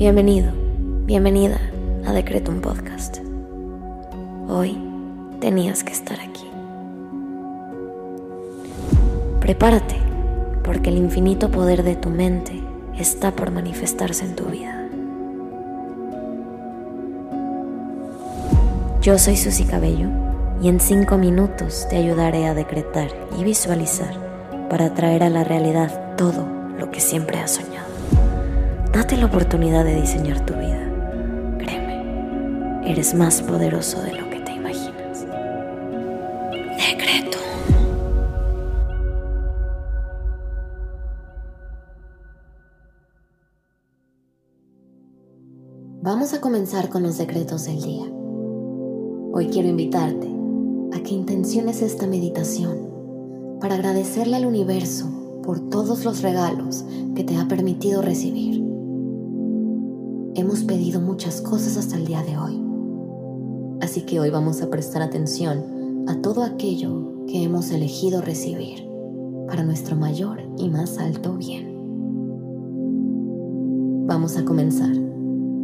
Bienvenido, bienvenida a Decretum Podcast. Hoy tenías que estar aquí. Prepárate, porque el infinito poder de tu mente está por manifestarse en tu vida. Yo soy Susy Cabello y en cinco minutos te ayudaré a decretar y visualizar para atraer a la realidad todo lo que siempre has soñado. Date la oportunidad de diseñar tu vida. Créeme, eres más poderoso de lo que te imaginas. Decreto. Vamos a comenzar con los decretos del día. Hoy quiero invitarte a que intenciones esta meditación para agradecerle al universo por todos los regalos que te ha permitido recibir. Hemos pedido muchas cosas hasta el día de hoy, así que hoy vamos a prestar atención a todo aquello que hemos elegido recibir para nuestro mayor y más alto bien. Vamos a comenzar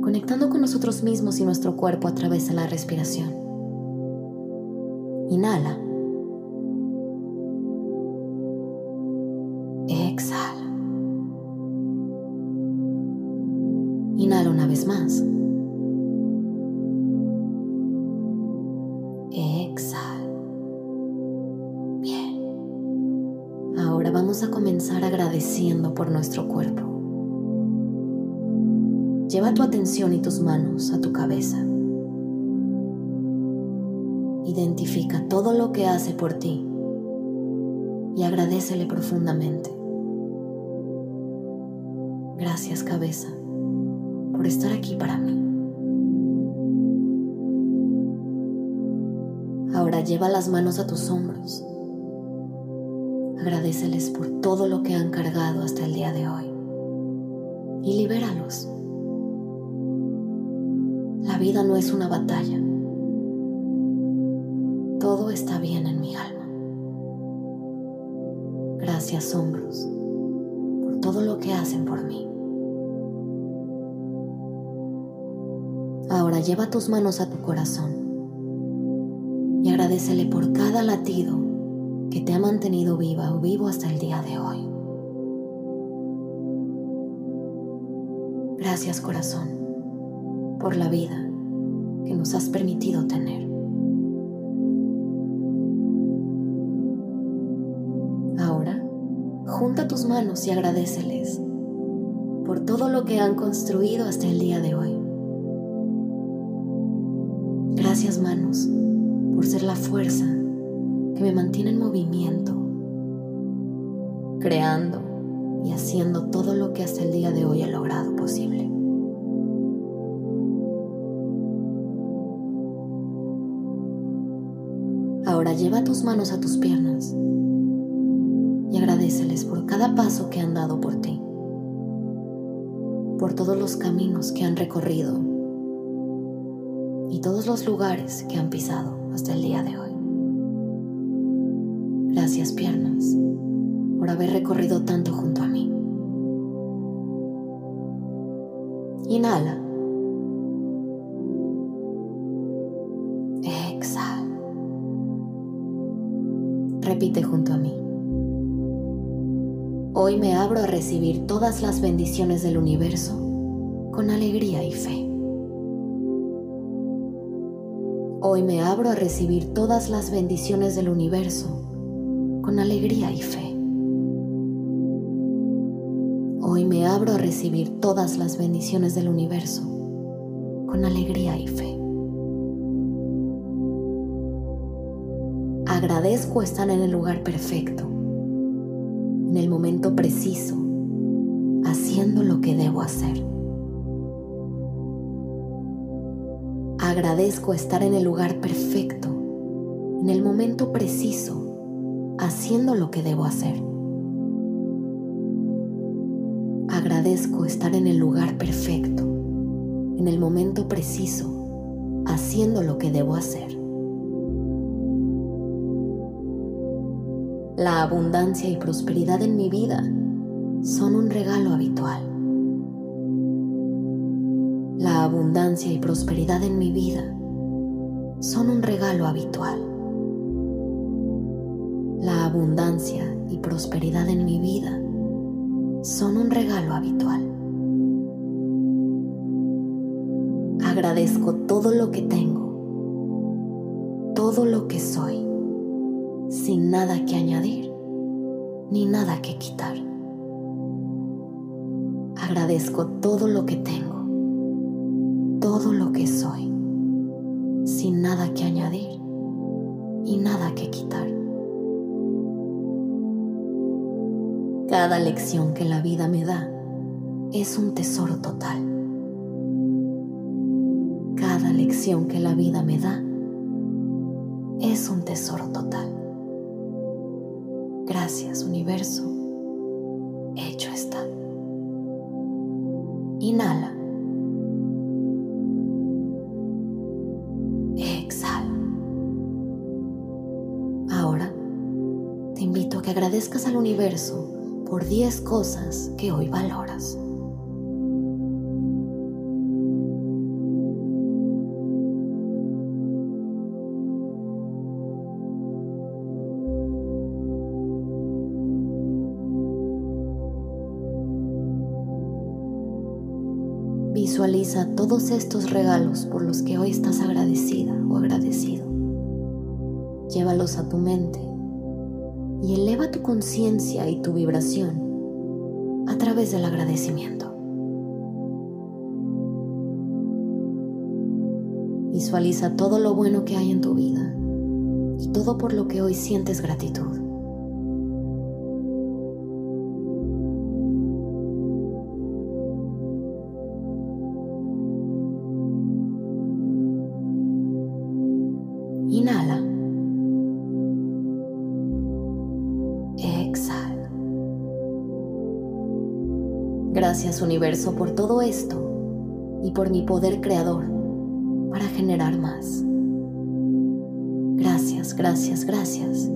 conectando con nosotros mismos y nuestro cuerpo a través de la respiración. Inhala. Vamos a comenzar agradeciendo por nuestro cuerpo. Lleva tu atención y tus manos a tu cabeza. Identifica todo lo que hace por ti y agradecele profundamente. Gracias cabeza por estar aquí para mí. Ahora lleva las manos a tus hombros. Agradeceles por todo lo que han cargado hasta el día de hoy y libéralos. La vida no es una batalla. Todo está bien en mi alma. Gracias hombros por todo lo que hacen por mí. Ahora lleva tus manos a tu corazón y agradecele por cada latido que te ha mantenido viva o vivo hasta el día de hoy. Gracias corazón por la vida que nos has permitido tener. Ahora, junta tus manos y agradeceles por todo lo que han construido hasta el día de hoy. Gracias manos por ser la fuerza que me mantiene en movimiento, creando y haciendo todo lo que hasta el día de hoy he logrado posible. Ahora lleva tus manos a tus piernas y agradeceles por cada paso que han dado por ti, por todos los caminos que han recorrido y todos los lugares que han pisado hasta el día de hoy. Gracias piernas por haber recorrido tanto junto a mí. Inhala. Exhala. Repite junto a mí. Hoy me abro a recibir todas las bendiciones del universo con alegría y fe. Hoy me abro a recibir todas las bendiciones del universo con alegría y fe. Hoy me abro a recibir todas las bendiciones del universo con alegría y fe. Agradezco estar en el lugar perfecto, en el momento preciso, haciendo lo que debo hacer. Agradezco estar en el lugar perfecto, en el momento preciso, haciendo lo que debo hacer. Agradezco estar en el lugar perfecto, en el momento preciso, haciendo lo que debo hacer. La abundancia y prosperidad en mi vida son un regalo habitual. La abundancia y prosperidad en mi vida son un regalo habitual. La abundancia y prosperidad en mi vida son un regalo habitual. Agradezco todo lo que tengo, todo lo que soy, sin nada que añadir ni nada que quitar. Agradezco todo lo que tengo, todo lo que soy, sin nada que añadir y nada que quitar. Cada lección que la vida me da es un tesoro total. Cada lección que la vida me da es un tesoro total. Gracias universo. Hecho está. Inhala. Exhala. Ahora te invito a que agradezcas al universo por 10 cosas que hoy valoras. Visualiza todos estos regalos por los que hoy estás agradecida o agradecido. Llévalos a tu mente y eleva tu conciencia y tu vibración a través del agradecimiento. Visualiza todo lo bueno que hay en tu vida y todo por lo que hoy sientes gratitud. Gracias universo por todo esto y por mi poder creador para generar más. Gracias, gracias, gracias.